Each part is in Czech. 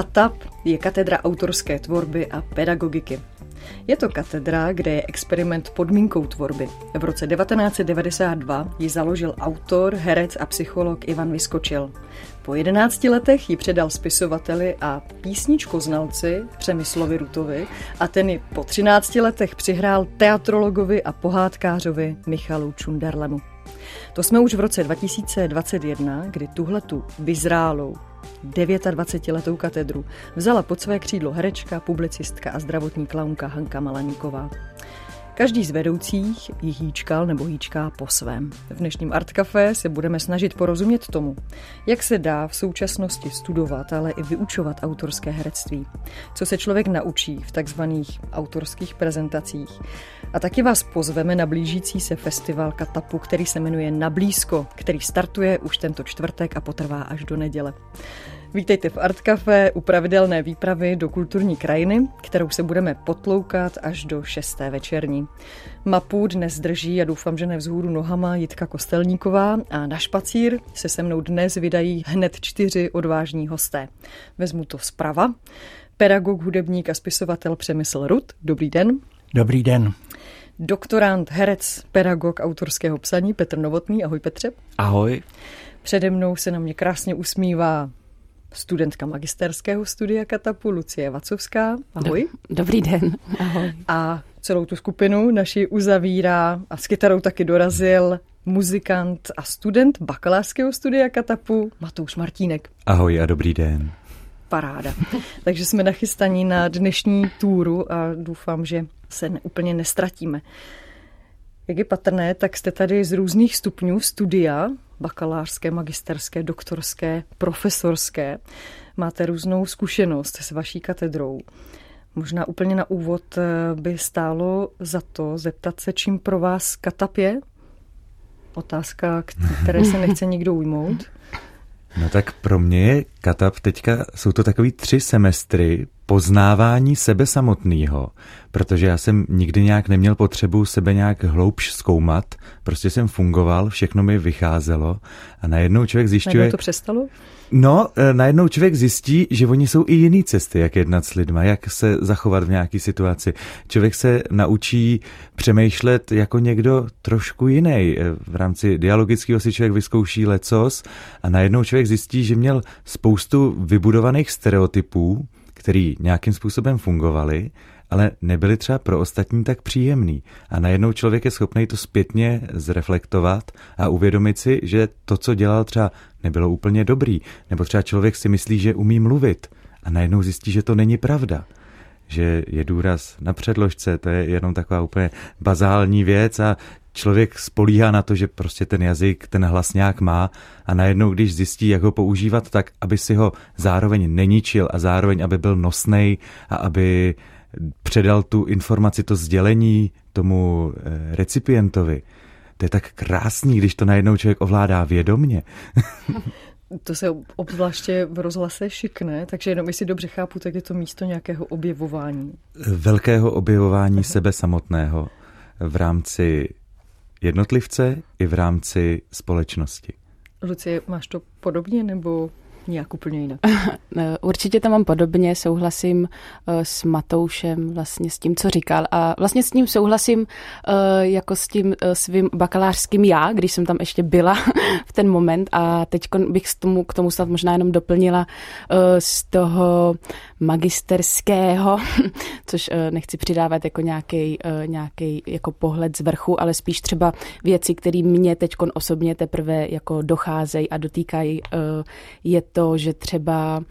Katap je katedra autorské tvorby a pedagogiky. Je to katedra, kde je experiment podmínkou tvorby. V roce 1992 ji založil autor, herec a psycholog Ivan Vyskočil. Po 11 letech ji předal spisovateli a písničkoznalci Přemyslovi Rutovi a ten ji po 13 letech přihrál teatrologovi a pohádkářovi Michalu Čunderlemu. To jsme už v roce 2021, kdy tuhletu vyzrálou 29-letou katedru vzala pod své křídlo herečka, publicistka a zdravotní klaunka Hanka Malaníková. Každý z vedoucích ji hýčkal nebo hýčká po svém. V dnešním Art Café se budeme snažit porozumět tomu, jak se dá v současnosti studovat, ale i vyučovat autorské herectví. Co se člověk naučí v takzvaných autorských prezentacích. A taky vás pozveme na blížící se festival Katapu, který se jmenuje Nablízko, který startuje už tento čtvrtek a potrvá až do neděle. Vítejte v Art Café u pravidelné výpravy do kulturní krajiny, kterou se budeme potloukat až do šesté večerní. Mapu dnes drží a doufám, že nevzhůru nohama Jitka Kostelníková a na špacír se se mnou dnes vydají hned čtyři odvážní hosté. Vezmu to zprava. Pedagog, hudebník a spisovatel Přemysl Rud. Dobrý den. Dobrý den. Doktorant, herec, pedagog autorského psaní Petr Novotný. Ahoj Petře. Ahoj. Přede mnou se na mě krásně usmívá studentka magisterského studia Katapu Lucie Vacovská. Ahoj. Dobrý den. Ahoj. A celou tu skupinu naši uzavírá a s kytarou taky dorazil muzikant a student bakalářského studia Katapu Matouš Martínek. Ahoj a dobrý den. Paráda. Takže jsme nachystaní na dnešní túru a doufám, že se ne, úplně nestratíme. Jak je patrné, tak jste tady z různých stupňů studia, bakalářské, magisterské, doktorské, profesorské. Máte různou zkušenost s vaší katedrou. Možná úplně na úvod eh, by stálo za to zeptat se, čím pro vás katap je? Otázka, které se nechce nikdo ujmout. No tak pro mě je Katap teďka, jsou to takový tři semestry poznávání sebe samotného, protože já jsem nikdy nějak neměl potřebu sebe nějak hloubš zkoumat, prostě jsem fungoval, všechno mi vycházelo a najednou člověk zjišťuje... Najednou to přestalo? No, e, najednou člověk zjistí, že oni jsou i jiný cesty, jak jednat s lidma, jak se zachovat v nějaké situaci. Člověk se naučí přemýšlet jako někdo trošku jiný. E, v rámci dialogického si člověk vyzkouší lecos a najednou člověk zjistí, že měl spoustu vybudovaných stereotypů, který nějakým způsobem fungovaly, ale nebyly třeba pro ostatní tak příjemný. A najednou člověk je schopný to zpětně zreflektovat a uvědomit si, že to, co dělal třeba nebylo úplně dobrý. Nebo třeba člověk si myslí, že umí mluvit a najednou zjistí, že to není pravda že je důraz na předložce, to je jenom taková úplně bazální věc a člověk spolíhá na to, že prostě ten jazyk, ten hlas nějak má a najednou, když zjistí, jak ho používat, tak aby si ho zároveň neničil a zároveň, aby byl nosnej a aby předal tu informaci, to sdělení tomu eh, recipientovi. To je tak krásný, když to najednou člověk ovládá vědomně. To se obzvláště v rozhlase šikne, takže jenom jestli dobře chápu, tak je to místo nějakého objevování. Velkého objevování sebe samotného v rámci jednotlivce i v rámci společnosti. Lucie, máš to podobně nebo nějak úplně jinak. Určitě to mám podobně, souhlasím eh, s Matoušem, vlastně s tím, co říkal. A vlastně s ním souhlasím eh, jako s tím eh, svým bakalářským já, když jsem tam ještě byla v ten moment. A teď bych k tomu, k tomu snad možná jenom doplnila z toho magisterského, což nechci přidávat jako nějaký, nějaký jako pohled z vrchu, ale spíš třeba věci, které mě teď osobně teprve jako docházejí a dotýkají, je to, že třeba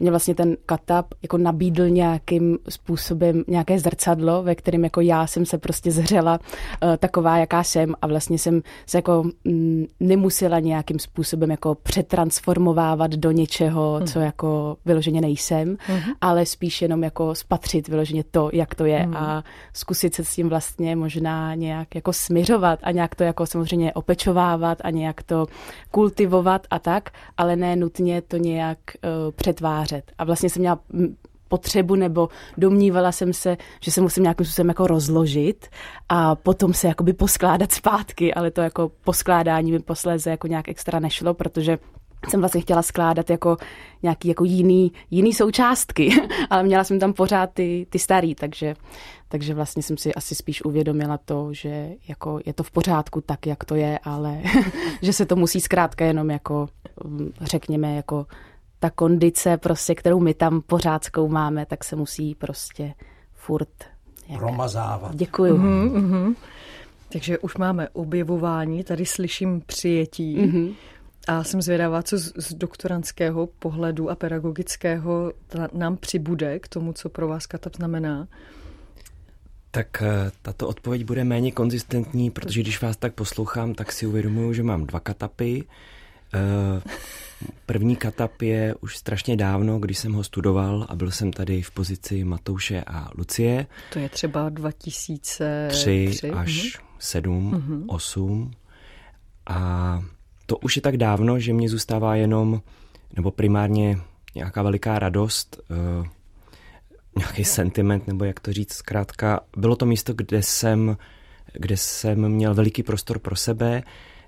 mě vlastně ten katap jako nabídl nějakým způsobem nějaké zrcadlo, ve kterém jako já jsem se prostě zhřela uh, taková, jaká jsem a vlastně jsem se jako mm, nemusela nějakým způsobem jako přetransformovávat do něčeho, hmm. co jako vyloženě nejsem, hmm. ale spíš jenom jako spatřit vyloženě to, jak to je hmm. a zkusit se s tím vlastně možná nějak jako smiřovat a nějak to jako samozřejmě opečovávat a nějak to kultivovat a tak, ale ne nutně to nějak uh, přetvářet vytvářet. A vlastně jsem měla potřebu nebo domnívala jsem se, že se musím nějakým způsobem jako rozložit a potom se jakoby poskládat zpátky, ale to jako poskládání mi posléze jako nějak extra nešlo, protože jsem vlastně chtěla skládat jako nějaký jako jiný, jiný součástky, ale měla jsem tam pořád ty, ty starý, takže, takže vlastně jsem si asi spíš uvědomila to, že jako je to v pořádku tak, jak to je, ale že se to musí zkrátka jenom jako mm, řekněme jako ta kondice prostě, kterou my tam pořád zkoumáme, tak se musí prostě furt jak... promazávat. Děkuju. Mm-hmm, mm-hmm. Takže už máme objevování, tady slyším přijetí. Mm-hmm. A jsem zvědavá, co z, z doktorantského pohledu a pedagogického nám přibude k tomu, co pro vás katap znamená. Tak eh, tato odpověď bude méně konzistentní, protože když vás tak poslouchám, tak si uvědomuju, že mám dva katapy. Eh, první katap je už strašně dávno, když jsem ho studoval a byl jsem tady v pozici Matouše a Lucie. To je třeba 2003 až 7, mm-hmm. 8. A to už je tak dávno, že mě zůstává jenom, nebo primárně nějaká veliká radost, uh, nějaký sentiment, nebo jak to říct, zkrátka, bylo to místo, kde jsem, kde jsem měl veliký prostor pro sebe,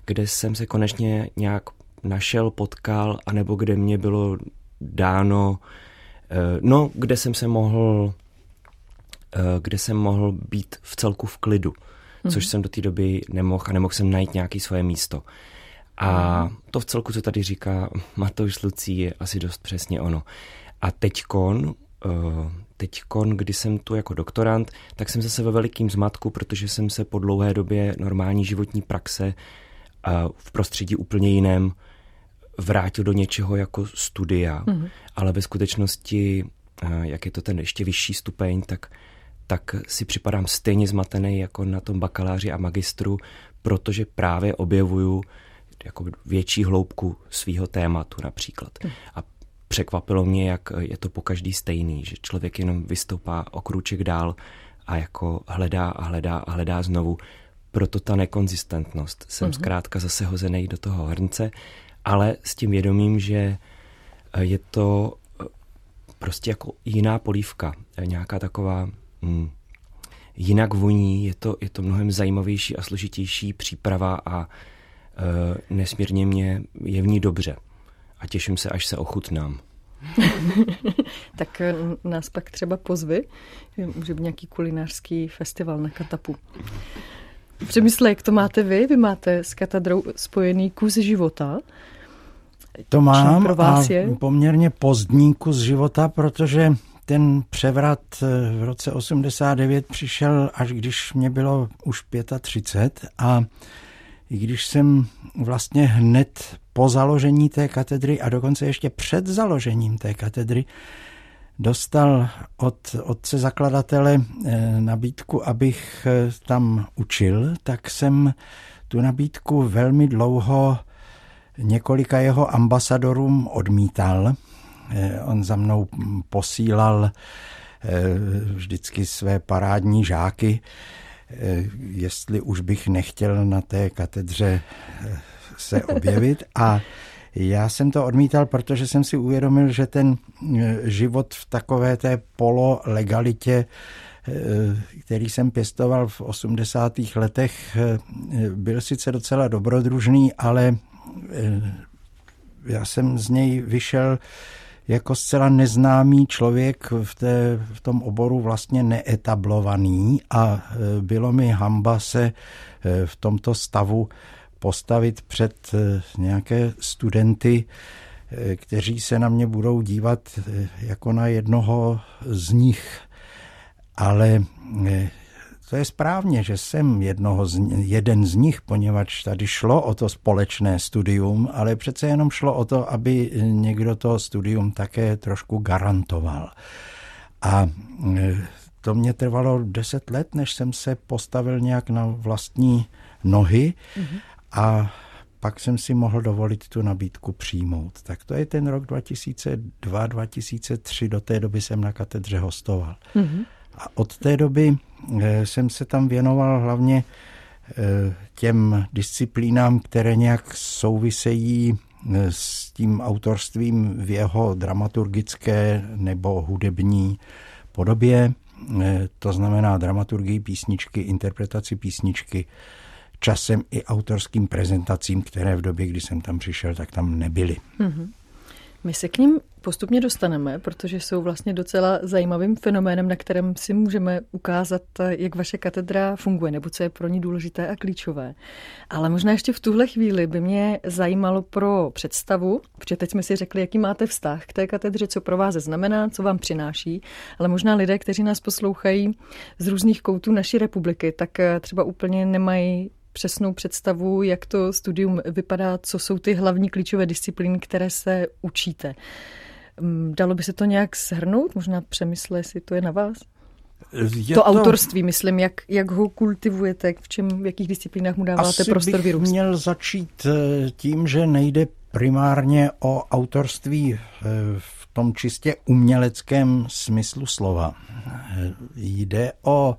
kde jsem se konečně nějak našel, potkal, anebo kde mě bylo dáno, uh, no, kde jsem se mohl, uh, kde jsem mohl být v celku v klidu, mm-hmm. což jsem do té doby nemohl a nemohl jsem najít nějaké svoje místo. A to v celku, co tady říká Matouš Lucí, je asi dost přesně ono. A teďkon, eh, teďkon, kdy jsem tu jako doktorant, tak jsem zase ve velikým zmatku, protože jsem se po dlouhé době normální životní praxe v prostředí úplně jiném vrátil do něčeho jako studia, mm-hmm. ale ve skutečnosti, eh, jak je to ten ještě vyšší stupeň, tak, tak si připadám stejně zmatený jako na tom bakaláři a magistru, protože právě objevuju jako větší hloubku svého tématu například. Hm. A překvapilo mě, jak je to po každý stejný, že člověk jenom vystoupá o kruček dál a jako hledá a hledá a hledá znovu. Proto ta nekonzistentnost. Jsem uh-huh. zkrátka zase hozený do toho hrnce, ale s tím vědomím, že eh, je to eh, prostě jako jiná polívka, eh, nějaká taková hm, jinak voní, je to, je to mnohem zajímavější a složitější příprava a Eh, nesmírně mě je v ní dobře a těším se, až se ochutnám. tak nás pak třeba pozvy, může být nějaký kulinářský festival na Katapu. Přemysle, jak to máte vy? Vy máte s katedrou spojený kus života. To mám pro vás a je? poměrně pozdní kus života, protože ten převrat eh, v roce 89 přišel, až když mě bylo už 35 a i když jsem vlastně hned po založení té katedry a dokonce ještě před založením té katedry dostal od otce zakladatele eh, nabídku, abych eh, tam učil, tak jsem tu nabídku velmi dlouho několika jeho ambasadorům odmítal. Eh, on za mnou posílal vždycky své parádní žáky, jestli už bych nechtěl na té katedře se objevit a já jsem to odmítal, protože jsem si uvědomil, že ten eh, život v takové té pololegalitě, který jsem pěstoval v 80. letech, byl sice docela dobrodružný, ale já jsem z něj vyšel jako zcela neznámý člověk v, té, v tom oboru vlastně neetablovaný a e, bylo mi hamba se e, v tomto stavu postavit před e, nějaké studenty, kteří se na mě budou dívat jako na jednoho z nich. Ale to je správně, že jsem jednoho z, jeden z nich, poněvadž tady šlo o to společné studium, ale přece jenom šlo o to, aby někdo to studium také trošku garantoval. A to mě trvalo deset let, než jsem se postavil nějak na vlastní nohy mm-hmm. A pak jsem si mohl dovolit tu nabídku přijmout. Tak to je ten rok 2002-2003, do té doby jsem na katedře hostoval. Mm-hmm. A od té doby eh, jsem se tam věnoval hlavně eh, těm disciplínám, které nějak souvisejí eh, s tím autorstvím v jeho dramaturgické nebo hudební podobě, to znamená dramaturgii písničky, interpretaci písničky, časem i autorským prezentacím, které v době, kdy jsem tam přišel, tak tam nebyly. Mm-hmm. My se k ním postupně dostaneme, protože jsou vlastně docela zajímavým fenoménem, na kterém si můžeme ukázat, jak vaše katedra funguje, nebo co je pro ní důležité a klíčové. Ale možná ještě v tuhle chvíli by mě zajímalo pro představu, protože teď jsme si řekli, jaký máte vztah k té katedře, co pro vás znamená, co vám přináší, ale možná lidé, kteří nás poslouchají z různých koutů naší republiky, tak třeba úplně nemají přesnou představu, jak to studium vypadá, co jsou ty hlavní klíčové disciplíny, které se učíte. Mm, dalo by se to nějak shrnout? Možná přemysle, jestli to je na vás? Je to, to autorství, myslím, jak, jak ho kultivujete, v čem, v jakých disciplínách mu dáváte Asi prostor bych vyrůst? měl začít eh, tím, že nejde primárně o autorství eh, v tom čistě uměleckém smyslu slova. Eh, jde o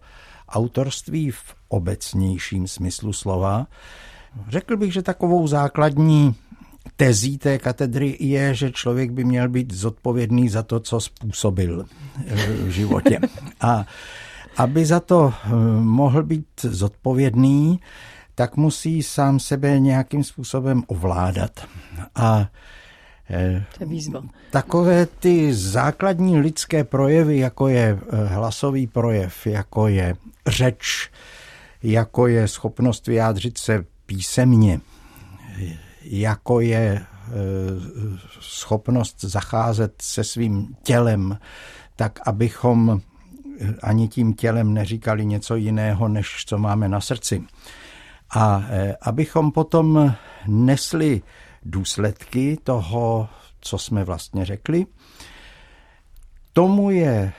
autorství v obecnějším smyslu slova. Řekl bych, že takovou základní tezí té katedry je, že člověk by měl být zodpovědný za to, co způsobil eh, v životě. A aby za to eh, mohl být zodpovědný, tak musí sám sebe nějakým způsobem ovládat. A to je výzva. Takové ty základní lidské projevy, jako je hlasový projev, jako je řeč, jako je schopnost vyjádřit se písemně, jako je e, schopnost zacházet se svým tělem, tak abychom ani tím tělem neříkali něco jiného, než co máme na srdci. A abychom potom nesli důsledky toho, co jsme vlastně řekli, tomu je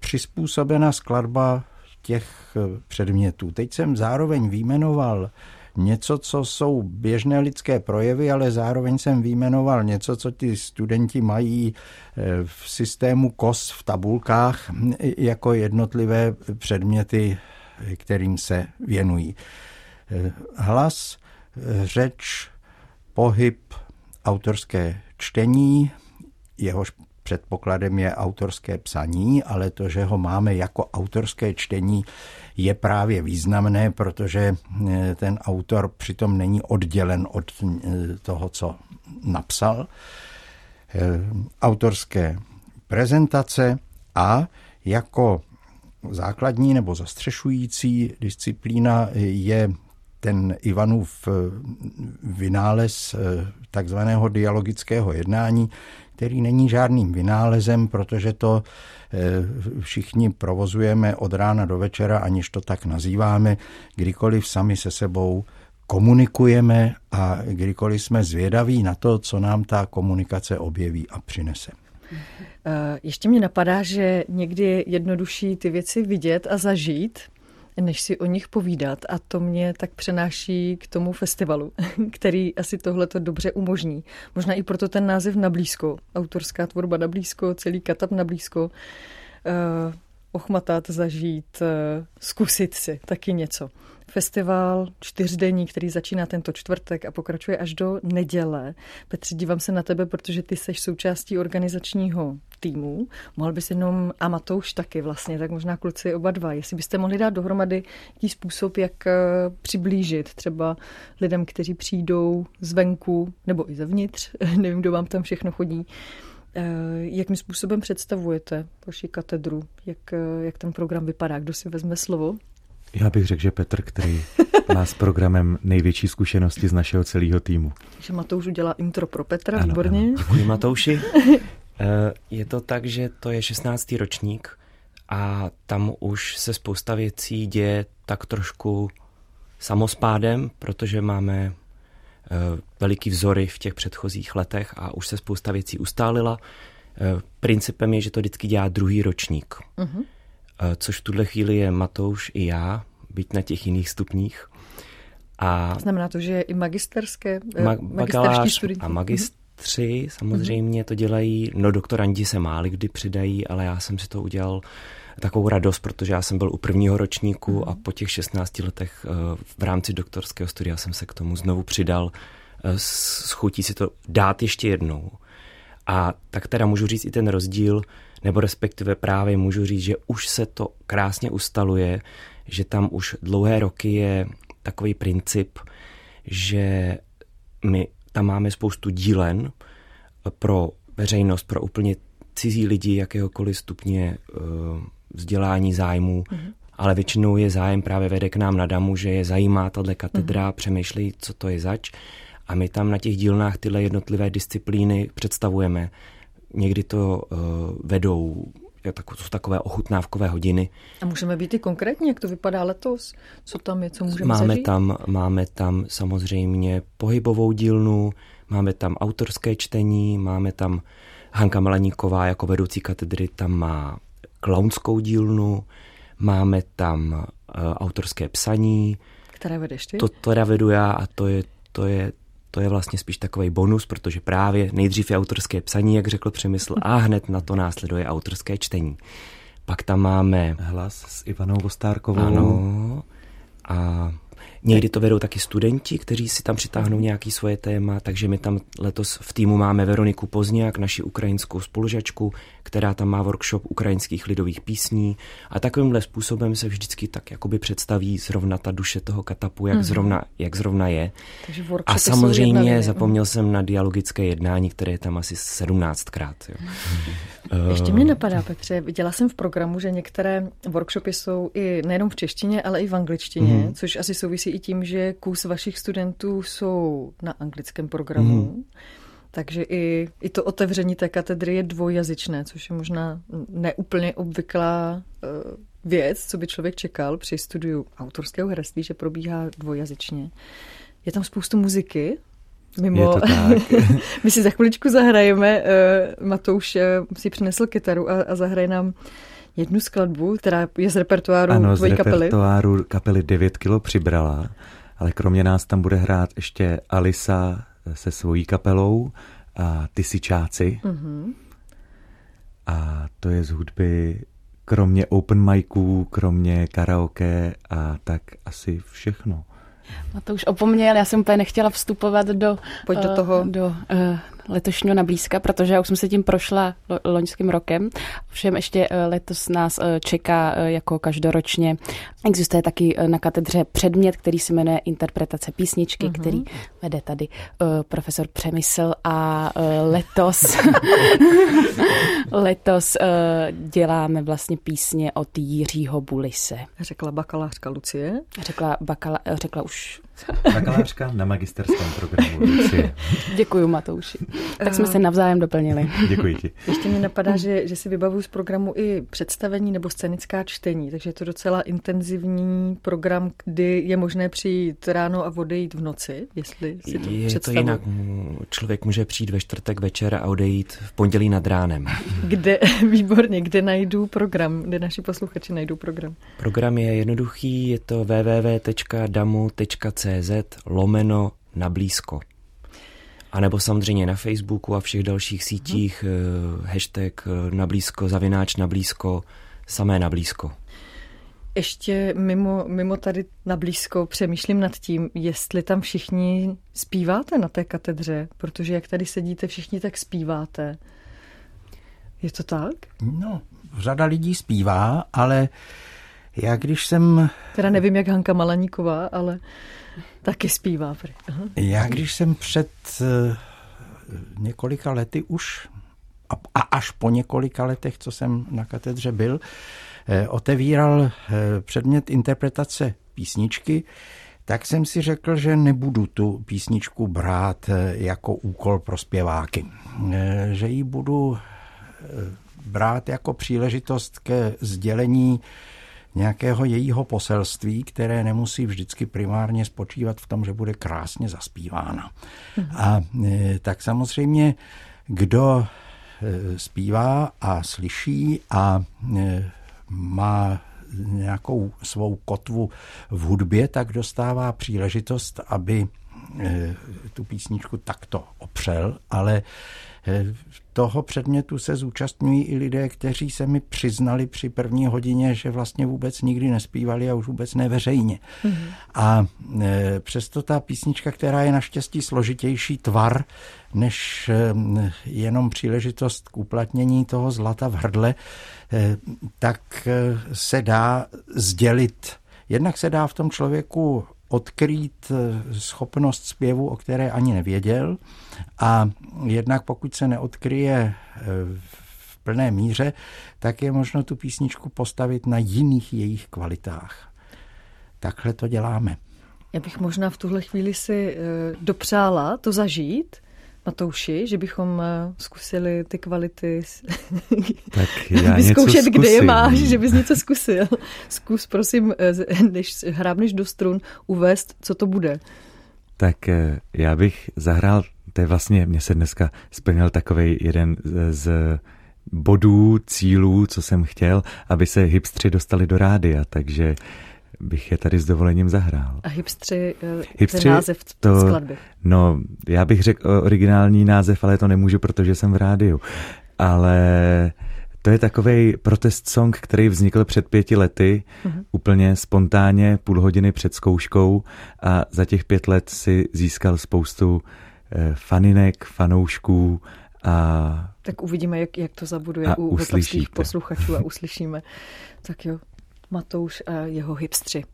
přizpůsobena skladba těch předmětů. Teď jsem zároveň výjmenoval něco, co jsou běžné lidské projevy, ale zároveň jsem výjmenoval něco, co ti studenti mají eh, v systému KOS v tabulkách jako jednotlivé předměty, kterým se věnují. Eh, hlas, eh, řeč, pohyb, autorské čtení, jehož předpokladem je autorské psaní, ale to, že ho máme jako autorské čtení, je právě významné, protože eh, ten autor přitom není oddělen od eh, toho, co napsal. Eh, autorské prezentace a jako základní nebo zastřešující disciplína je ten Ivanův vynález takzvaného dialogického jednání, který není žádným vynálezem, protože to eh, všichni provozujeme od rána do večera, aniž to tak nazýváme, kdykoliv sami se sebou komunikujeme a kdykoliv jsme zvědaví na to, co nám ta komunikace objeví a přinese. Eh, ještě mě napadá, že někdy je jednodušší ty věci vidět a zažít, než si o nich povídat. A to mě tak přenáší k tomu festivalu, který asi tohle to dobře umožní. Možná i proto ten název na blízko, autorská tvorba na blízko, celý katap na blízko. Uh, ochmatat, zažít, uh, zkusit si taky něco festival čtyřdenní, který začíná tento čtvrtek a pokračuje až do neděle. Petři, dívám se na tebe, protože ty seš součástí organizačního týmu. Mohl bys jenom, a Matouš taky vlastně, tak možná kluci oba dva, jestli byste mohli dát dohromady jaký způsob, jak eh, přiblížit třeba lidem, kteří přijdou zvenku nebo i zevnitř, nevím, kdo vám tam všechno chodí, eh, Jakým způsobem představujete vaši katedru? Jak, eh, jak ten program vypadá? Kdo si vezme slovo? Já bych řekl, že Petr, který má s programem největší zkušenosti z našeho celého týmu. Že Matouš udělá intro pro Petra, ano, výborně. Ano. Děkuji Matouši. Eh, je to tak, že to je 16. ročník a tam už se spousta věcí děje tak trošku samospádem, protože máme eh, veliký vzory v těch předchozích letech a už se spousta věcí ustálila. Eh, principem je, že to vždycky dělá druhý ročník. Uh-huh. Eh, což v tuhle chvíli je Matouš i já, byť na těch jiných stupních. A Znamená to, že je i magisterské, eh, ma- bakalář a magistři samozřejmě to dělají, no doktorandi se máli kdy přidají, ale já jsem si to udělal takovou radost, protože já jsem byl u prvního ročníku a po těch 16 letech eh, v rámci doktorského studia jsem se k tomu znovu přidal. S chutí si to dát ještě jednou. A tak teda můžu říct i ten rozdíl, nebo respektive právě můžu říct, že už se to krásně ustaluje, že tam už dlouhé roky je takový princip, že my tam máme spoustu dílen pro veřejnost, pro úplně cizí lidi jakéhokoliv stupně uh, vzdělání zájmu, mm-hmm. ale většinou je zájem právě vede k nám na damu, že je zajímá tahle katedra, mm-hmm. přemýšlí, co to je zač a my tam na těch dílnách tyhle jednotlivé disciplíny představujeme. Někdy to uh, vedou to jsou takové ochutnávkové hodiny. A můžeme být i konkrétní, jak to vypadá letos? Co tam je, co můžeme máme zažít? tam, máme tam samozřejmě pohybovou dílnu, máme tam autorské čtení, máme tam Hanka Malaníková jako vedoucí katedry, tam má klaunskou dílnu, máme tam uh, autorské psaní. Které vedeš ty? To teda vedu já a to je, to je to je vlastně spíš takový bonus, protože právě nejdřív je autorské psaní, jak řekl Přemysl, a hned na to následuje autorské čtení. Pak tam máme... Hlas s Ivanou Vostárkovou. Ano. A Někdy to vedou taky studenti, kteří si tam přitáhnou nějaký svoje téma, takže my tam letos v týmu máme Veroniku Pozňák, naši ukrajinskou spolužačku, která tam má workshop ukrajinských lidových písní a takovýmhle způsobem se vždycky tak jakoby představí zrovna ta duše toho katapu, jak, mm-hmm. zrovna, jak zrovna je. Takže a samozřejmě zapomněl jsem na dialogické jednání, které je tam asi 17krát. Jo. Mm-hmm. Ještě mě napadá, Petře, viděla jsem v programu, že některé workshopy jsou i nejenom v češtině, ale i v angličtině, mm-hmm. což asi souvisí i tím, že kus vašich studentů jsou na anglickém programu. Mm-hmm. Takže i, i to otevření té katedry je dvojjazyčné, což je možná neúplně obvyklá uh, věc, co by člověk čekal při studiu autorského herectví, že probíhá dvojjazyčně. Je tam spoustu muziky, Mimo, je to tak. my si za chviličku zahrajeme, uh, Matouš uh, si přinesl kytaru a, a zahraje nám jednu skladbu, která je z repertoáru ano, tvojí kapely. Ano, z repertoáru kapely 9 kilo přibrala, ale kromě nás tam bude hrát ještě Alisa se svojí kapelou a Tysičáci. Mm-hmm. A to je z hudby kromě open miců, kromě karaoke a tak asi všechno. No to už opomněl, já jsem úplně nechtěla vstupovat do, Pojď do eh, toho. do uh, letošního nablízka, protože já už jsem se tím prošla loňským rokem. Všem ještě eh, letos nás eh, čeká eh, jako každoročně. Existuje taky na katedře předmět, který se jmenuje Interpretace písničky, uh-huh. který vede tady profesor Přemysl a letos letos děláme vlastně písně od Jiřího Bulise. Řekla bakalářka Lucie? Řekla, bakala, řekla už Bakalářka na magisterském programu. Lucie. Děkuji, Matouši. Tak jsme se navzájem doplnili. Děkuji ti. Ještě mi napadá, že, že si vybavuju z programu i představení nebo scénická čtení, takže je to docela intenzivní program, kdy je možné přijít ráno a odejít v noci, jestli si to Je představu. to jinak. Člověk může přijít ve čtvrtek večer a odejít v pondělí nad ránem. Kde, výborně, kde najdu program, kde naši posluchači najdou program? Program je jednoduchý, je to www.damu.cz lomeno na blízko. A nebo samozřejmě na Facebooku a všech dalších sítích hmm. hashtag eh, nablízko, zavináč nablízko, samé nablízko. Ještě mimo, mimo tady na blízko přemýšlím nad tím, jestli tam všichni zpíváte na té katedře, protože jak tady sedíte, všichni tak zpíváte. Je to tak? No, řada lidí zpívá, ale já když jsem... Teda nevím, jak Hanka Malaníková, ale taky zpívá. Aha. Já když jsem před uh, několika lety už a, až po několika letech, co jsem na katedře byl, eh, otevíral eh, předmět interpretace písničky, tak jsem si řekl, že nebudu tu písničku brát eh, jako úkol pro zpěváky. Eh, že ji budu eh, brát jako příležitost ke sdělení nějakého jejího poselství, které nemusí vždycky primárně spočívat v tom, že bude krásně zaspívána. A e, tak samozřejmě, kdo e, zpívá a slyší a e, má nějakou svou kotvu v hudbě, tak dostává příležitost, aby tu písničku takto opřel, ale toho předmětu se zúčastňují i lidé, kteří se mi přiznali při první hodině, že vlastně vůbec nikdy nespívali a už vůbec neveřejně. Mm-hmm. A e, přesto ta písnička, která je naštěstí složitější tvar, než e, jenom příležitost k uplatnění toho zlata v hrdle, tak se dá sdělit. Jednak se dá v tom člověku odkrýt schopnost zpěvu, o které ani nevěděl. A jednak pokud se neodkryje v plné míře, tak je možno tu písničku postavit na jiných jejich kvalitách. Takhle to děláme. Já bych možná v tuhle chvíli si dopřála to zažít, Matouši, že bychom eh, zkusili ty kvality tak já vyzkoušet, kde je máš, že bys něco zkusil. Zkus, prosím, než hrábneš do strun, uvést, co to bude. Tak já bych zahrál, to je vlastně, mě se dneska splnil takový jeden z bodů, cílů, co jsem chtěl, aby se hipstři dostali do rádia, takže bych je tady s dovolením zahrál. A hipstři, eh, hipstři ten název to, skladby? No, já bych řekl originální název, ale to nemůžu, protože jsem v rádiu. Ale to je takový protest song, který vznikl před pěti lety, uh-huh. úplně spontánně, půl hodiny před zkouškou a za těch pět let si získal spoustu eh, faninek, fanoušků a... Tak uvidíme, jak, jak to zabuduje u vltavských posluchačů a uslyšíme. Tak jo, Matouš a jeho hipstři.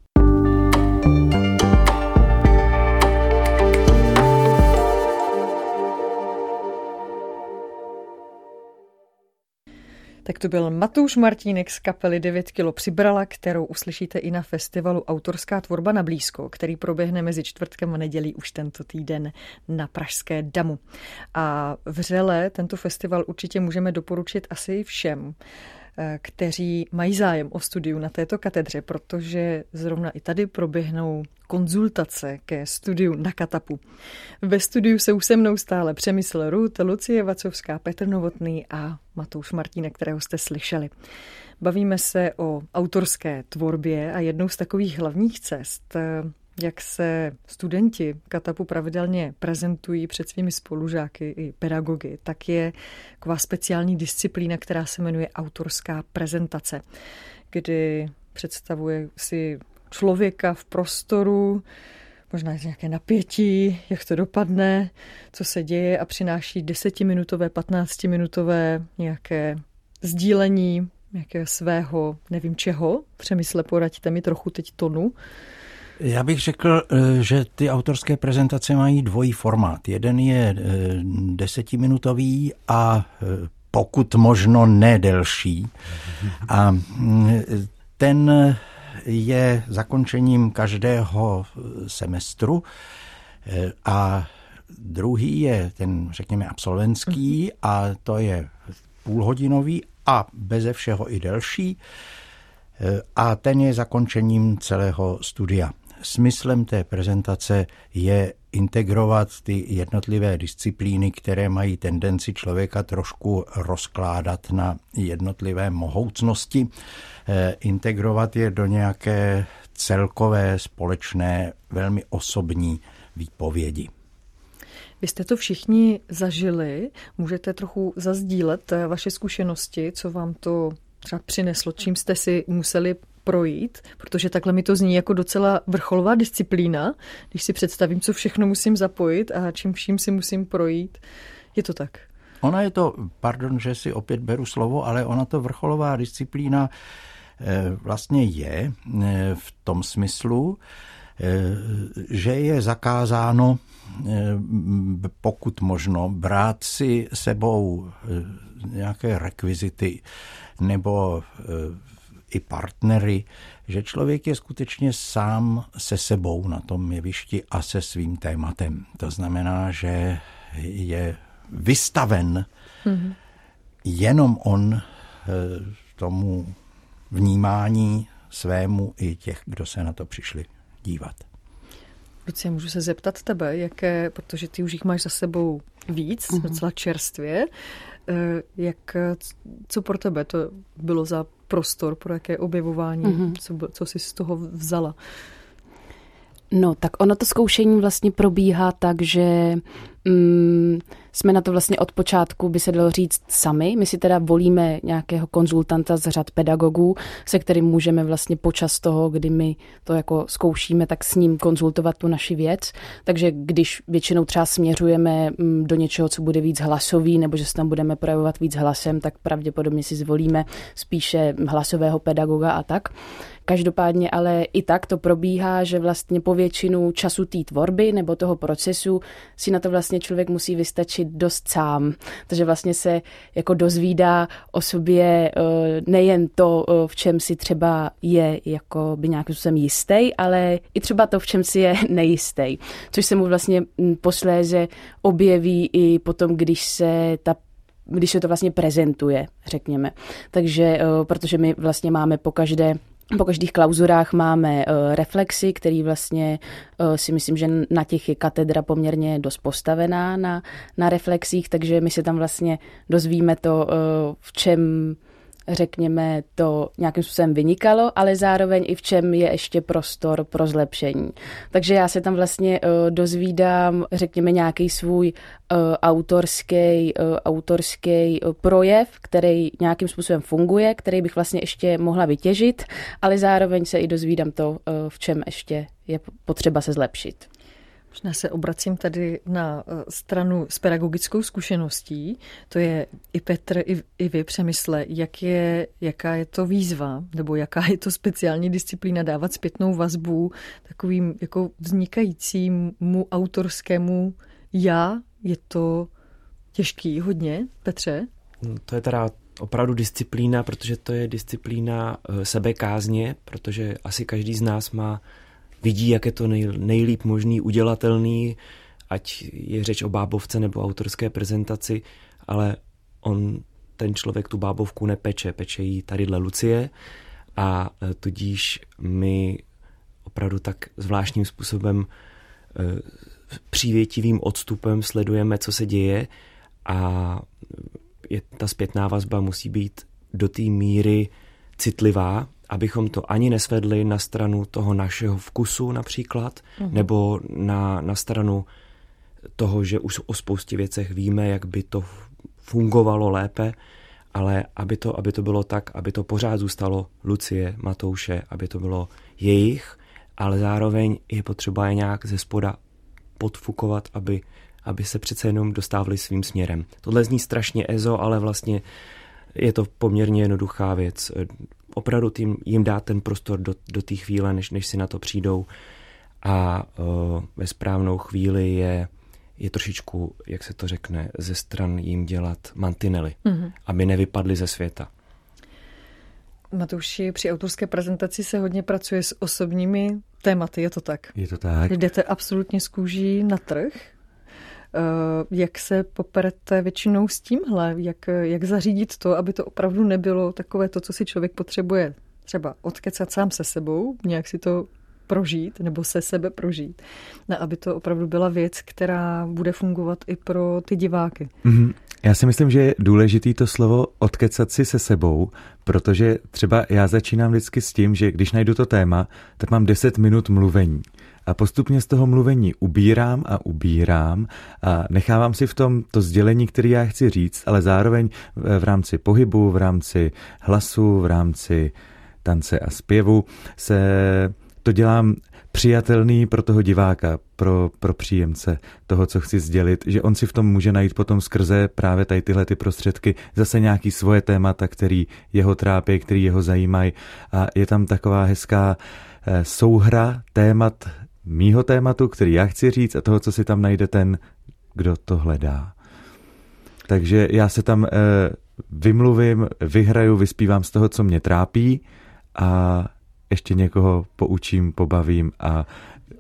Tak to byl Matouš Martínek z kapely 9 kilo přibrala, kterou uslyšíte i na festivalu Autorská tvorba na blízko, který proběhne mezi čtvrtkem a nedělí už tento týden na Pražské damu. A vřele tento festival určitě můžeme doporučit asi všem. Eh, kteří mají zájem o studiu na této katedře, protože zrovna i tady proběhnou konzultace ke studiu na Katapu. Ve studiu se už se mnou stále Přemysl Rut, Lucie Vacovská, Petr Novotný a Matouš Martínek, kterého jste slyšeli. Bavíme se o autorské tvorbě a jednou z takových hlavních cest eh, jak se studenti Katapu pravidelně prezentují před svými spolužáky i pedagogy, tak je taková speciální disciplína, která se jmenuje autorská prezentace, kdy představuje si člověka v prostoru, možná nějaké napětí, jak to dopadne, co se děje a přináší desetiminutové, patnáctiminutové nějaké sdílení nějakého svého, nevím čeho, přemysle, poraďte mi trochu teď tonu, já bych řekl, eh, že ty autorské prezentace mají dvojí formát. Jeden je eh, desetiminutový a eh, pokud možno nedelší. A mm, ten je zakončením každého semestru a druhý je ten, řekněme, absolventský a to je půlhodinový a beze všeho i delší a ten je zakončením celého studia smyslem té prezentace je integrovat ty jednotlivé disciplíny, které mají tendenci člověka trošku rozkládat na jednotlivé mohoucnosti, eh, integrovat je do nějaké celkové, společné, velmi osobní výpovědi. Vy jste to všichni zažili, můžete trochu zazdílet eh, vaše zkušenosti, co vám to třeba přineslo, čím jste si museli projít, protože takhle mi to zní jako docela vrcholová disciplína, když si představím, co všechno musím zapojit a čím vším si musím projít. Je to tak? Ona je to, pardon, že si opět beru slovo, ale ona to vrcholová disciplína eh, vlastně je eh, v tom smyslu, eh, že je zakázáno pokud možno brát si sebou nějaké rekvizity nebo i partnery, že člověk je skutečně sám se sebou na tom jevišti a se svým tématem. To znamená, že je vystaven mm-hmm. jenom on eh, tomu vnímání svému i těch, kdo se na to přišli dívat. Lucie, můžu se zeptat tebe, jaké, protože ty už jich máš za sebou víc, mm-hmm. docela čerstvě, eh, jak, co pro tebe to bylo za prostor, pro jaké objevování, mm-hmm. co, co jsi z toho vzala? No, tak ono to zkoušení vlastně probíhá tak, že mm, jsme na to vlastně od počátku, by se dalo říct, sami. My si teda volíme nějakého konzultanta z řad pedagogů, se kterým můžeme vlastně počas toho, kdy my to jako zkoušíme, tak s ním konzultovat tu naši věc. Takže když většinou třeba směřujeme mm, do něčeho, co bude víc hlasový, nebo že se tam budeme projevovat víc hlasem, tak pravděpodobně si zvolíme spíše hlasového pedagoga a tak. Každopádně ale i tak to probíhá, že vlastně po většinu času té tvorby nebo toho procesu si na to vlastně člověk musí vystačit dost sám. Takže vlastně se jako dozvídá o sobě eh, nejen to, eh, v čem si třeba je jako by nějakým způsobem jistý, ale i třeba to, v čem si je nejistý. Což se mu vlastně hm, posléze objeví i potom, když se ta když se to vlastně prezentuje, řekněme. Takže, eh, protože my vlastně máme po každé po každých klauzurách máme uh, reflexy, který vlastně uh, si myslím, že na těch je katedra poměrně dost postavená na, na reflexích, takže my se tam vlastně dozvíme to, uh, v čem řekněme, to nějakým způsobem vynikalo, ale zároveň i v čem je ještě prostor pro zlepšení. Takže já se tam vlastně uh, dozvídám, řekněme, nějaký svůj autorský, uh, autorský uh, projev, který nějakým způsobem funguje, který bych vlastně ještě mohla vytěžit, ale zároveň se i dozvídám to, v čem ještě je potřeba se zlepšit. Možná se obracím tady na eh, stranu s pedagogickou zkušeností. To je i Petr, i, i vy přemysle, jak je, jaká je to výzva, nebo jaká je to speciální disciplína dávat zpětnou vazbu takovým jako vznikajícímu autorskému já. Je to těžký hodně, Petře? No, to je teda opravdu disciplína, protože to je disciplína eh, sebekázně, protože asi každý z nás má vidí, jak je to nej, nejlíp možný, udělatelný, ať je řeč o bábovce nebo autorské prezentaci, ale on, ten člověk tu bábovku nepeče, peče ji tadyhle Lucie a e, tudíž my opravdu tak zvláštním způsobem e, přívětivým odstupem sledujeme, co se děje a je, ta zpětná vazba musí být do té míry citlivá, abychom to ani nesvedli na stranu toho našeho vkusu například, uh-huh. nebo na, na stranu toho, že už o spoustě věcech víme, jak by to fungovalo lépe, ale aby to, aby to bylo tak, aby to pořád zůstalo Lucie, Matouše, aby to bylo jejich, ale zároveň je potřeba je nějak ze spoda podfukovat, aby, aby se přece jenom dostávali svým směrem. Tohle zní strašně ezo, ale vlastně je to poměrně jednoduchá věc opravdu tím, jim dát ten prostor do, do té chvíle, než, než si na to přijdou a uh, ve správnou chvíli je, je trošičku, jak se to řekne, ze stran jim dělat mantinely, mm-hmm. aby nevypadly ze světa. Matouši, při autorské prezentaci se hodně pracuje s osobními tématy, je to tak? Je to tak. Jdete absolutně z kůží na trh jak se poperete většinou s tímhle? Jak, jak zařídit to, aby to opravdu nebylo takové to, co si člověk potřebuje třeba odkecat sám se sebou, nějak si to prožít nebo se sebe prožít, a aby to opravdu byla věc, která bude fungovat i pro ty diváky. Mm-hmm. Já si myslím, že je důležitý to slovo odkecat si se sebou, protože třeba já začínám vždycky s tím, že když najdu to téma, tak mám 10 minut mluvení a postupně z toho mluvení ubírám a ubírám a nechávám si v tom to sdělení, který já chci říct, ale zároveň v rámci pohybu, v rámci hlasu, v rámci tance a zpěvu se to dělám přijatelný pro toho diváka, pro, pro příjemce toho, co chci sdělit, že on si v tom může najít potom skrze právě tady tyhle ty prostředky zase nějaký svoje témata, který jeho trápí, který jeho zajímají. A je tam taková hezká eh, souhra témat mýho tématu, který já chci říct a toho, co si tam najde ten, kdo to hledá. Takže já se tam e, vymluvím, vyhraju, vyspívám z toho, co mě trápí a ještě někoho poučím, pobavím a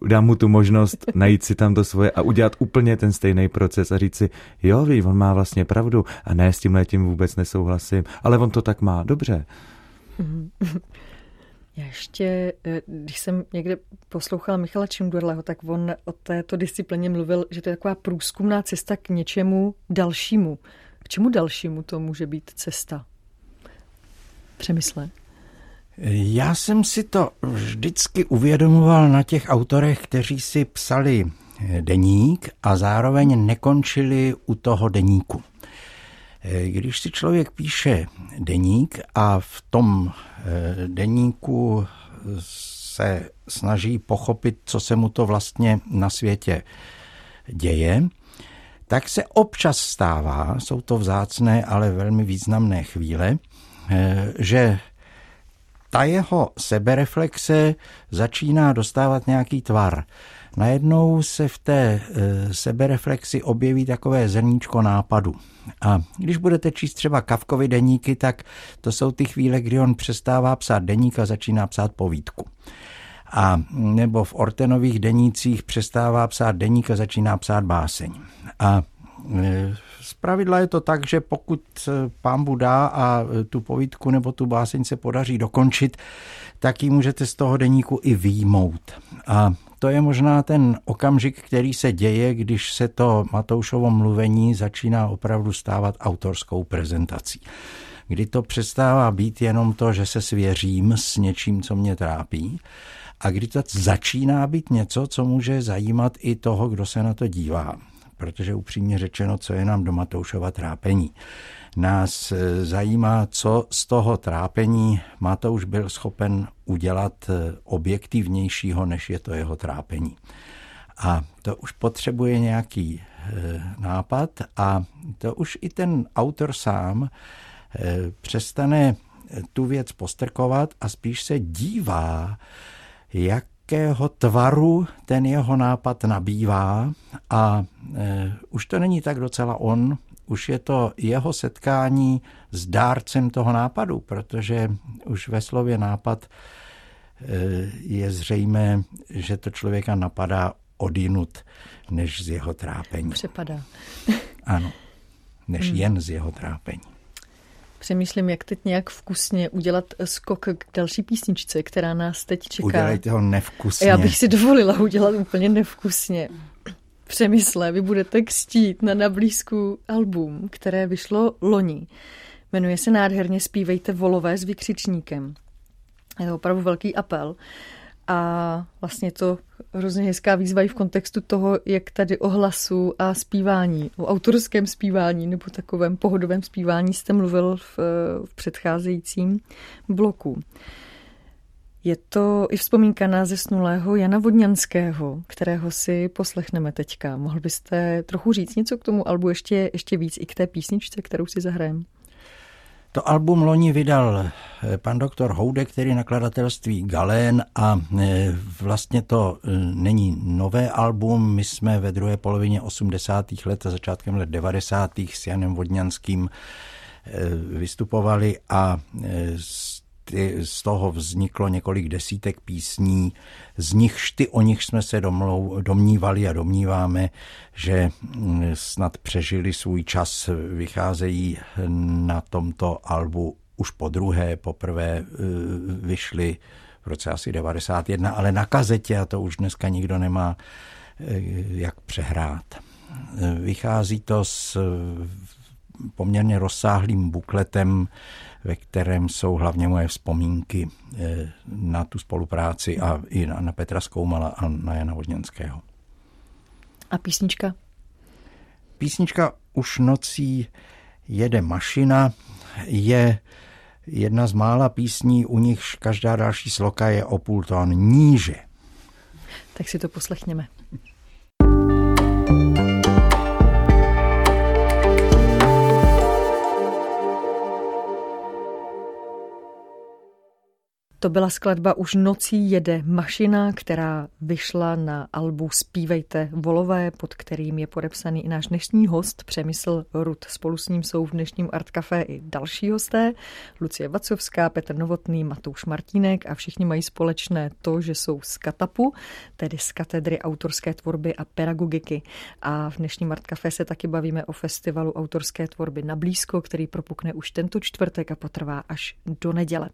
dám mu tu možnost najít si tam to svoje a udělat úplně ten stejný proces a říct si, jo, ví, on má vlastně pravdu a ne, s tím letím vůbec nesouhlasím, ale on to tak má, dobře. Já ještě, eh, když jsem někde poslouchala Michala Čundurleho, tak on o této disciplině mluvil, že to je taková průzkumná cesta k něčemu dalšímu. K čemu dalšímu to může být cesta? Přemysle. Já jsem si to vždycky uvědomoval na těch autorech, kteří si psali deník a zároveň nekončili u toho deníku. Když si člověk píše deník a v tom deníku se snaží pochopit, co se mu to vlastně na světě děje, tak se občas stává, jsou to vzácné, ale velmi významné chvíle, eh, že ta jeho sebereflexe začíná dostávat nějaký tvar. Najednou se v té eh, sebereflexi objeví takové zrníčko nápadu. A když budete číst třeba Kavkovi deníky, tak to jsou ty chvíle, kdy on přestává psát deník a začíná psát povídku a nebo v Ortenových denících přestává psát deník a začíná psát báseň. A e, z pravidla je to tak, že pokud e, pán Buda a e, tu povídku nebo tu báseň se podaří dokončit, tak ji můžete z toho deníku i výjmout. A to je možná ten okamžik, který se děje, když se to Matoušovo mluvení začíná opravdu stávat autorskou prezentací. Kdy to přestává být jenom to, že se svěřím s něčím, co mě trápí, a kdy to začíná být něco, co může zajímat i toho, kdo se na to dívá. Protože upřímně řečeno, co je nám do Matoušova trápení. Nás e, zajímá, co z toho trápení Matouš byl schopen udělat e, objektivnějšího, než je to jeho trápení. A to už potřebuje nějaký e, nápad a to už i ten autor sám přestane tu věc postrkovat a spíš se dívá jakého tvaru ten jeho nápad nabývá a už to není tak docela on, už je to jeho setkání s dárcem toho nápadu, protože už ve slově nápad e, je zřejmé, že to člověka napadá odinut, než z jeho trápení. Přepadá. ano, než hmm. jen z jeho trápení. Přemýšlím, jak teď nějak vkusně udělat skok k další písničce, která nás teď čeká. Udělejte ho nevkusně. Já bych si dovolila udělat úplně nevkusně. Přemysle, vy budete kstít na nablízku album, které vyšlo loni. Jmenuje se nádherně Spívejte volové s vykřičníkem. Je to opravdu velký apel. A vlastně to hrozně hezká výzva i v kontextu toho, jak tady o hlasu a zpívání, o autorském zpívání nebo takovém pohodovém zpívání jste mluvil v, v předcházejícím bloku. Je to i vzpomínka na zesnulého Jana Vodňanského, kterého si poslechneme teďka. Mohl byste trochu říct něco k tomu albu ještě, ještě víc i k té písničce, kterou si zahrajeme? To album loni vydal eh, pan doktor Houdek, který nakladatelství Galén a eh, vlastně to eh, není nové album. My jsme ve druhé polovině 80. let a začátkem let 90. s Janem Vodňanským vystupovali a ty, z toho vzniklo několik desítek písní, z nichž ty, o nich jsme se domlou, domnívali a domníváme, že mm, snad přežili svůj čas, vycházejí na tomto albu už po druhé, poprvé e, vyšly v roce asi 91, ale na kazetě, a to už dneska nikdo nemá e, jak přehrát. Vychází to s poměrně rozsáhlým bukletem ve kterém jsou hlavně moje vzpomínky eh, na tu spolupráci a i na, Petra Skoumala a na Jana Vodňanského. A písnička? Písnička Už nocí jede mašina je jedna z mála písní, u nichž každá další sloka je o půl tón níže. Tak si to poslechněme. To byla skladba Už nocí jede mašina, která vyšla na albu Spívejte volové, pod kterým je podepsaný i náš dnešní host Přemysl Rud. Spolu s ním jsou v dnešním Art Café i další hosté, Lucie Vacovská, Petr Novotný, Matouš Martínek a všichni mají společné to, že jsou z Katapu, tedy z katedry autorské tvorby a pedagogiky. A v dnešním Art Café se taky bavíme o festivalu autorské tvorby na blízko, který propukne už tento čtvrtek a potrvá až do neděle.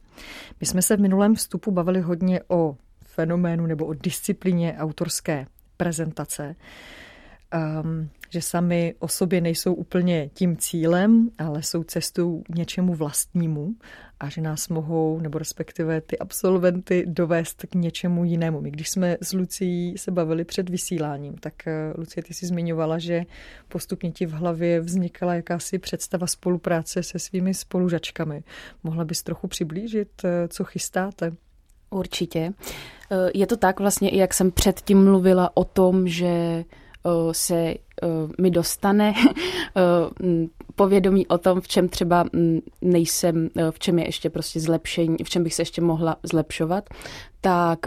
My jsme se v minulém vstupu bavili hodně o fenoménu nebo o disciplíně autorské prezentace. Um, že sami o sobě nejsou úplně tím cílem, ale jsou cestou něčemu vlastnímu a že nás mohou, nebo respektive ty absolventy, dovést k něčemu jinému. My když jsme s Lucí se bavili před vysíláním, tak eh, Lucie, ty si zmiňovala, že postupně ti v hlavě vznikala jakási představa spolupráce se svými spolužačkami. Mohla bys trochu přiblížit, eh, co chystáte? Určitě. Eh, je to tak vlastně, jak jsem předtím mluvila o tom, že se mi dostane povědomí o tom, v čem třeba nejsem, v čem je ještě prostě zlepšení, v čem bych se ještě mohla zlepšovat, tak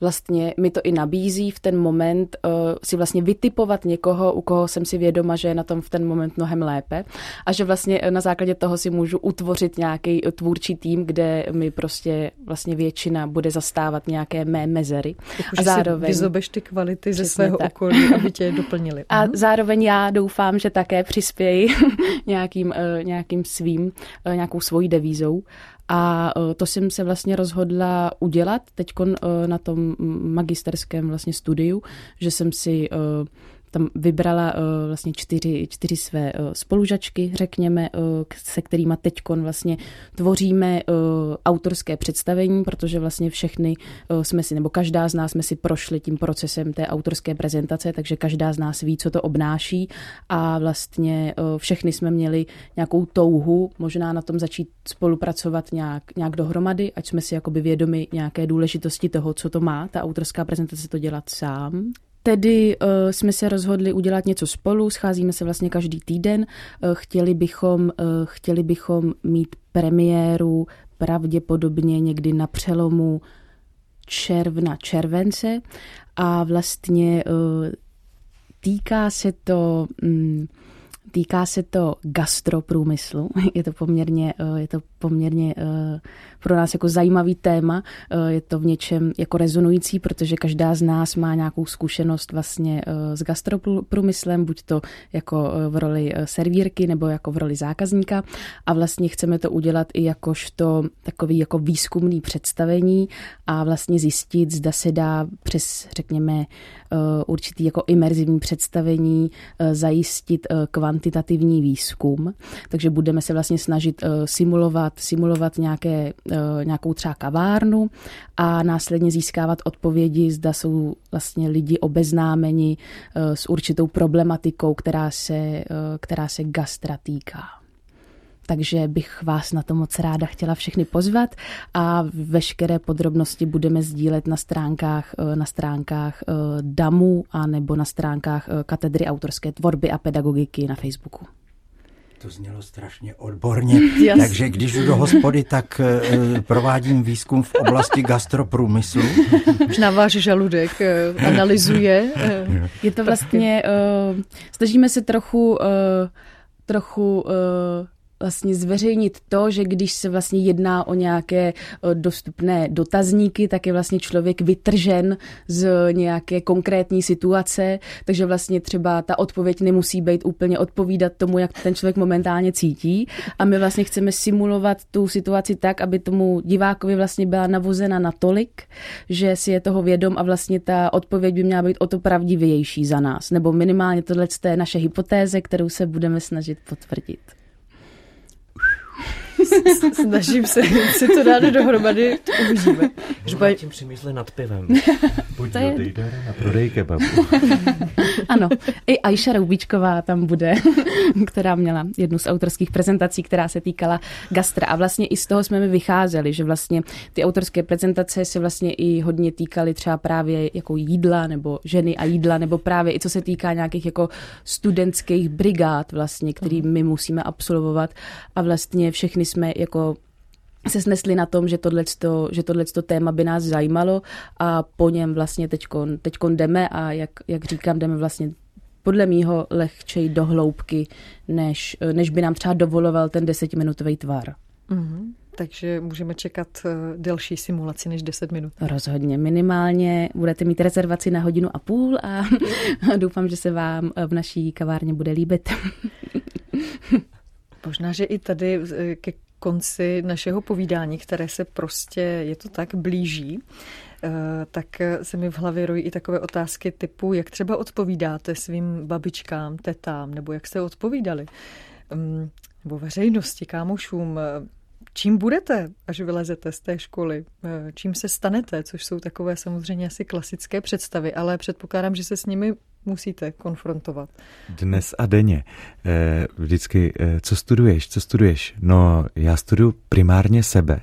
vlastně mi to i nabízí v ten moment uh, si vlastně vytipovat někoho, u koho jsem si vědoma, že je na tom v ten moment mnohem lépe a že vlastně na základě toho si můžu utvořit nějaký tvůrčí tým, kde mi prostě vlastně většina bude zastávat nějaké mé mezery. Jako, a zároveň... vyzobeš ty kvality ze svého tak. okolí, aby tě doplnili. A mhm. zároveň já doufám, že také přispěji nějakým, uh, nějakým svým, uh, nějakou svojí devízou a e, to jsem se vlastně rozhodla udělat teď e, na tom magisterském vlastně studiu, že jsem si e, tam vybrala uh, vlastně čtyři, čtyři své uh, spolužačky, řekněme, uh, se kterými teď vlastně tvoříme autorské představení, protože vlastně všechny jsme si, nebo každá z nás jsme si prošli tím procesem té autorské prezentace, takže každá z nás ví, co to obnáší. A vlastně všechny jsme měli nějakou touhu, možná na tom začít spolupracovat nějak, nějak dohromady, ať jsme si jakoby vědomi nějaké důležitosti toho, co to má, ta autorská prezentace to dělat sám, Tedy uh, jsme se rozhodli udělat něco spolu, scházíme se vlastně každý týden. Uh, chtěli, bychom, uh, chtěli bychom mít premiéru pravděpodobně někdy na přelomu června, července a vlastně týká se to... Um, Týká se to gastroprůmyslu. Je to poměrně, je to poměrně pro nás jako zajímavý téma. Eh, je to v něčem jako rezonující, protože každá z nás má nějakou zkušenost vlastně eh, s gastroprůmyslem, buď to jako eh, v roli servírky nebo jako v roli zákazníka a vlastně chceme to udělat i jakožto takový jako výzkumný představení a vlastně zjistit, zda se dá přes, řekněme, určitý jako imerzivní představení zajistit kvantitativní výzkum. Takže budeme se vlastně snažit simulovat, simulovat nějaké Eh, nějakou třeba kavárnu a následně získávat odpovědi, zda jsou vlastně lidi obeznámeni eh, s určitou problematikou, která se, eh, která se gastra týká. Takže bych vás na to moc ráda chtěla všechny pozvat a veškeré podrobnosti budeme sdílet na stránkách, na stránkách DAMu a nebo na stránkách katedry autorské tvorby a pedagogiky na Facebooku. To znělo strašně odborně. Yes. Takže když jdu do hospody, tak provádím výzkum v oblasti gastroprůmyslu. Na váš žaludek analyzuje. Je to vlastně, uh, snažíme se trochu, uh, trochu uh, vlastně zveřejnit to, že když se vlastně jedná o nějaké eh, dostupné dotazníky, tak je vlastně člověk vytržen z nějaké konkrétní situace, takže vlastně třeba ta odpověď nemusí být úplně odpovídat tomu, jak ten člověk momentálně cítí. A my vlastně chceme simulovat tu situaci tak, aby tomu divákovi vlastně byla navozena natolik, že si je toho vědom a vlastně ta odpověď by měla být o to pravdivější za nás, nebo minimálně tohle je naše hypotéze, kterou se budeme snažit potvrdit. Snažím se si to dát dohromady, uvidíme. Možná tím přemýšlej nad pivem. Pojď to je... na prodej kebabu. ano, i Aisha Roubíčková tam bude, která měla jednu z autorských prezentací, která se týkala gastra. A vlastně i z toho jsme mi vycházeli, že vlastně ty autorské prezentace se vlastně i hodně týkaly třeba právě jako jídla nebo ženy a jídla, nebo právě i co se týká nějakých jako studentských brigád vlastně, který my musíme absolvovat a vlastně všechny jsme jako se snesli na tom, že tohleto, že tohleto téma by nás zajímalo a po něm vlastně teďkon, teďkon jdeme a jak, jak říkám, jdeme vlastně podle mýho lehčej do hloubky, než, než by nám třeba dovoloval ten desetiminutový tvar. Mm-hmm. Takže můžeme čekat eh, delší simulaci než 10 minut. Rozhodně. Minimálně budete mít rezervaci na hodinu a půl a doufám, že se vám v naší kavárně bude líbit. Možná, že i tady ke konci našeho povídání, které se prostě, je to tak, blíží, eh, tak se mi v hlavě rojí i takové otázky typu, jak třeba odpovídáte svým babičkám, tetám, nebo jak jste odpovídali, mm, nebo veřejnosti, kámošům, čím budete, až vylezete z té školy, eh, čím se stanete, což jsou takové samozřejmě asi klasické představy, ale předpokládám, že se s nimi musíte konfrontovat. Dnes a denně. Eh, vždycky, eh, co studuješ, co studuješ? No, já studuju primárně sebe.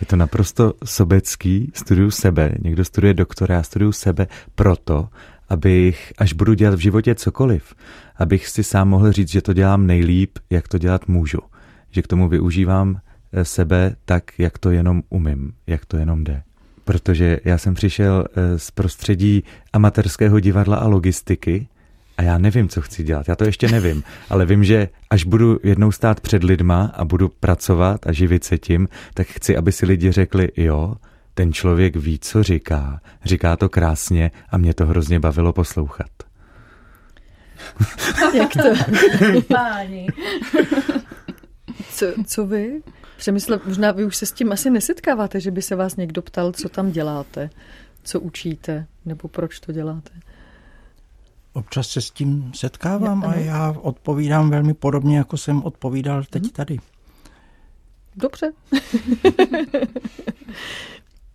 Je to naprosto sobecký, studuju sebe. Někdo studuje doktora, já studuju sebe proto, abych, až budu dělat v životě cokoliv, abych si sám mohl říct, že to dělám nejlíp, jak to dělat můžu. Že k tomu využívám Eh, sebe tak, jak to jenom umím, jak to jenom jde. Protože já jsem přišel eh, z prostředí amatérského divadla a logistiky a já nevím, co chci dělat. Já to ještě nevím, ale vím, že až budu jednou stát před lidma a budu pracovat a živit se tím, tak chci, aby si lidi řekli, jo, ten člověk ví, co říká, říká to krásně a mě to hrozně bavilo poslouchat. Jak to? Páni. Co, co vy? Přemysle, možná vy už se s tím asi nesetkáváte, že by se vás někdo ptal, co tam děláte, co učíte, nebo proč to děláte. Občas se s tím setkávám já, a já odpovídám velmi podobně, jako jsem odpovídal teď hmm. tady. Dobře.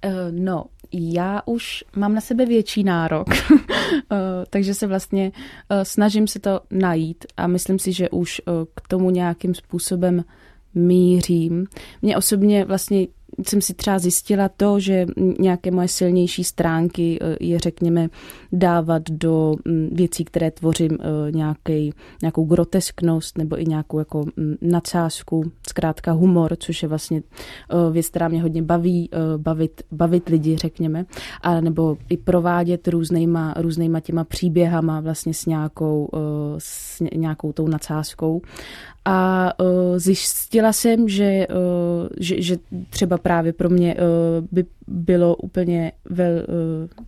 Eh, no, já už mám na sebe větší nárok, eh, takže se vlastně eh, snažím se to najít a myslím si, že už k tomu nějakým způsobem mířím. Mě osobně vlastně jsem si třeba zjistila to, že nějaké moje silnější stránky eh, je, řekněme, dávat do mm, věcí, které tvořím eh, nějaký, nějakou grotesknost nebo i nějakou jako mm, nadsázku, zkrátka humor, což je vlastně eh, věc, která mě hodně baví, bavit, bavit lidi, řekněme, a nebo i provádět různýma, různýma těma příběhama vlastně s nějakou, s nějakou tou nadsázkou. A zjistila jsem, že, že, že třeba právě pro mě uh, by bylo úplně vel, uh,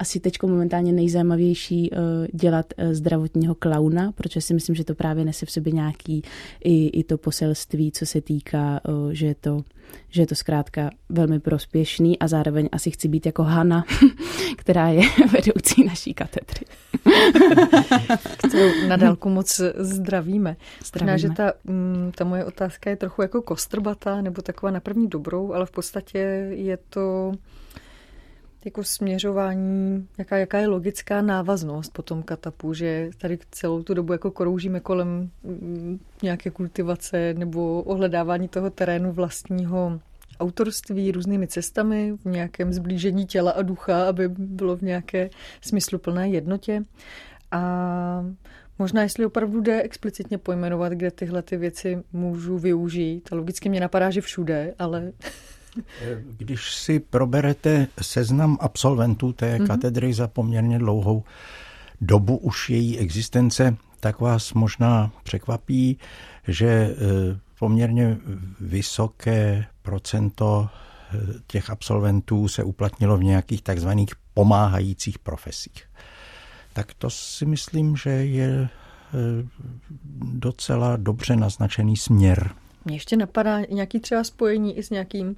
asi teď momentálně nejzajímavější uh, dělat uh, zdravotního klauna, protože si myslím, že to právě nese v sobě nějaký i, i to poselství, co se týká, uh, že je to že je to zkrátka velmi prospěšný a zároveň asi chci být jako Hana, která je vedoucí naší katedry. Kterou na dálku moc zdravíme. zdravíme. že ta, mm, ta moje otázka je trochu jako kostrbatá, nebo taková na první dobrou, ale v podstatě je to jako směřování, jaká, jaká je logická návaznost potom katapu, že tady celou tu dobu jako kroužíme kolem mm, nějaké kultivace nebo ohledávání toho terénu vlastního autorství různými cestami, v nějakém zblížení těla a ducha, aby bylo v nějaké smysluplné jednotě. A možná, jestli opravdu jde explicitně pojmenovat, kde tyhle ty věci můžu využít. A logicky mě napadá, že všude, ale když si proberete seznam absolventů té mm-hmm. katedry za poměrně dlouhou dobu už její existence, tak vás možná překvapí, že e, poměrně vysoké procento e, těch absolventů se uplatnilo v nějakých takzvaných pomáhajících profesích. Tak to si myslím, že je e, docela dobře naznačený směr mě ještě napadá nějaký třeba spojení i s nějakým uh,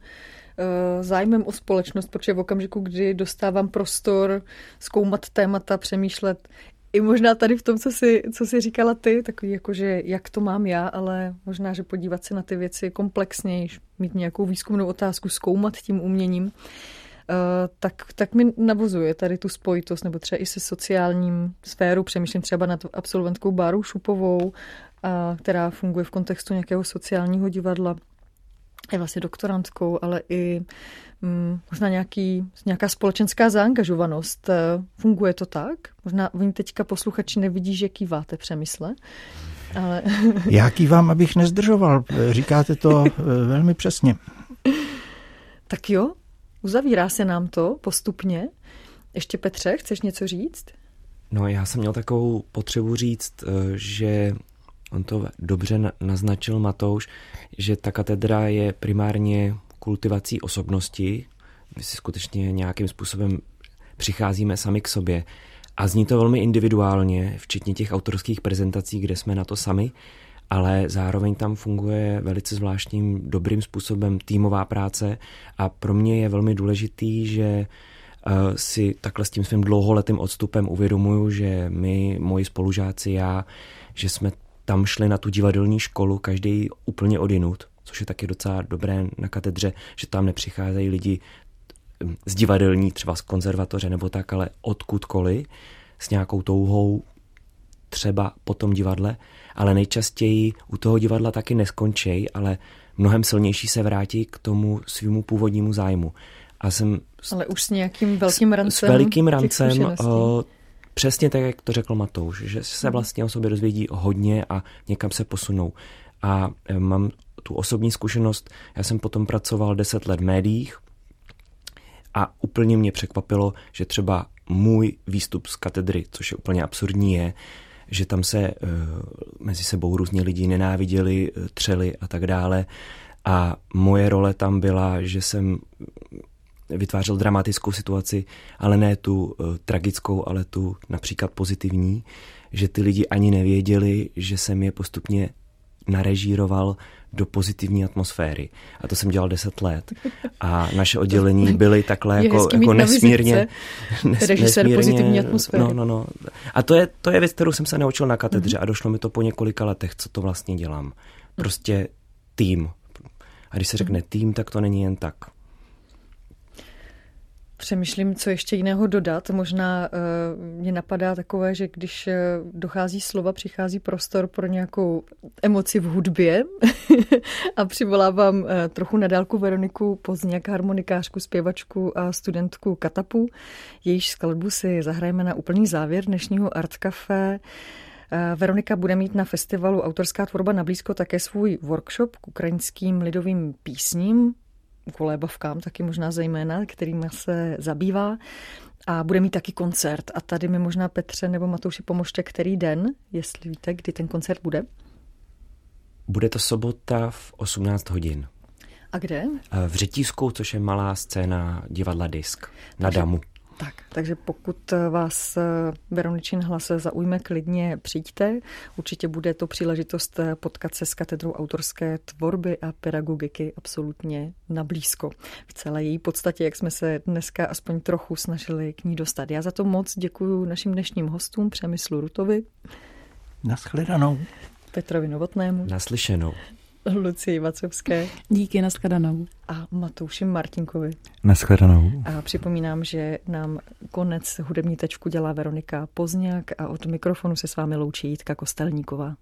zájmem o společnost, protože v okamžiku, kdy dostávám prostor zkoumat témata, přemýšlet, i možná tady v tom, co jsi, co jsi říkala ty, takový jako, že jak to mám já, ale možná, že podívat se na ty věci komplexněji, mít nějakou výzkumnou otázku, zkoumat tím uměním, uh, tak, tak mi navozuje tady tu spojitost, nebo třeba i se sociálním sféru, přemýšlím třeba nad absolventkou Bárou Šupovou, a která funguje v kontextu nějakého sociálního divadla. Je vlastně doktorantkou, ale i mm, možná nějaký, nějaká společenská zaangažovanost. E, funguje to tak? Možná oni teďka posluchači nevidí, že kýváte přemysle. Ale... Já kývám, abych nezdržoval. Říkáte to e, velmi přesně. Tak jo, uzavírá se nám to postupně. Ještě Petře, chceš něco říct? No já jsem měl takovou potřebu říct, e, že On to dobře naznačil Matouš, že ta katedra je primárně kultivací osobnosti. My si skutečně nějakým způsobem přicházíme sami k sobě. A zní to velmi individuálně, včetně těch autorských prezentací, kde jsme na to sami. ale zároveň tam funguje velice zvláštním, dobrým způsobem týmová práce a pro mě je velmi důležitý, že uh, si takhle s tím svým dlouholetým odstupem uvědomuju, že my, moji spolužáci, já, že jsme tam šli na tu divadelní školu, každý úplně odinut, což je taky docela dobré na katedře, že tam nepřicházejí lidi hm, z divadelní, třeba z konzervatoře nebo tak, ale odkudkoliv, s nějakou touhou třeba po tom divadle, ale nejčastěji u toho divadla taky neskončí, ale mnohem silnější se vrátí k tomu svýmu původnímu zájmu. A jsem ale už s nějakým velkým rancem. S velikým rancem, přesně tak, jak to řekl Matouš, že se mhm. vlastně o sobě dozvědí hodně a někam se posunou. A e, mám tu osobní zkušenost, já jsem potom pracoval deset let v médiích a úplně mě překvapilo, že třeba můj výstup z katedry, což je úplně absurdní, je, že tam se uh, mezi sebou různě lidi nenáviděli, uh, třeli a tak dále. A moje role tam byla, že jsem vytvářel dramatickou situaci, ale ne tu uh, tragickou, ale tu například pozitivní, že ty lidi ani nevěděli, že jsem je postupně narežíroval do pozitivní atmosféry. A to jsem dělal deset let. A naše oddělení byly takhle jako, jako nesmírně... Režisér pozitivní atmosféry. No, no, no. A to je, to je věc, kterou jsem se naučil na katedře mm-hmm. a došlo mi to po několika letech, co to vlastně dělám. Prostě tým. A když se řekne mhm. tým, tak to není jen tak. Přemýšlím, co ještě jiného dodat. Možná uh, mě napadá takové, že když uh, dochází slova, přichází prostor pro nějakou emoci v hudbě a přivolávám uh, trochu nadálku Veroniku Pozněk, harmonikářku, zpěvačku a studentku Katapu. Jejíž skladbu si zahrajeme na úplný závěr dnešního Art Café. Veronika bude mít na festivalu Autorská tvorba na blízko také svůj workshop k ukrajinským lidovým písním kolébavkám, taky možná zejména, kterými se zabývá. A bude mít taky koncert. A tady mi možná Petře nebo Matouši pomožte, který den, jestli víte, kdy ten koncert bude. Bude to sobota v 18 hodin. A kde? V Řetísku, což je malá scéna divadla Disk na Takže Damu. Tak, takže pokud vás eh, Veroničin hlas zaujme, klidně přijďte. Určitě bude to příležitost eh, potkat se s katedrou autorské tvorby a pedagogiky absolutně na blízko. V celé její podstatě, jak jsme se dneska aspoň trochu snažili k ní dostat. Já za to moc děkuji našim dnešním hostům, Přemyslu Rutovi. Naschledanou. Petrovi Novotnému. Naslyšenou. Lucii Vacovské. Díky, nashledanou. A Matouši Martinkovi. Nashledanou. A připomínám, že nám konec hudební tečku dělá Veronika Pozňák a od mikrofonu se s vámi loučí Jitka Kostelníková.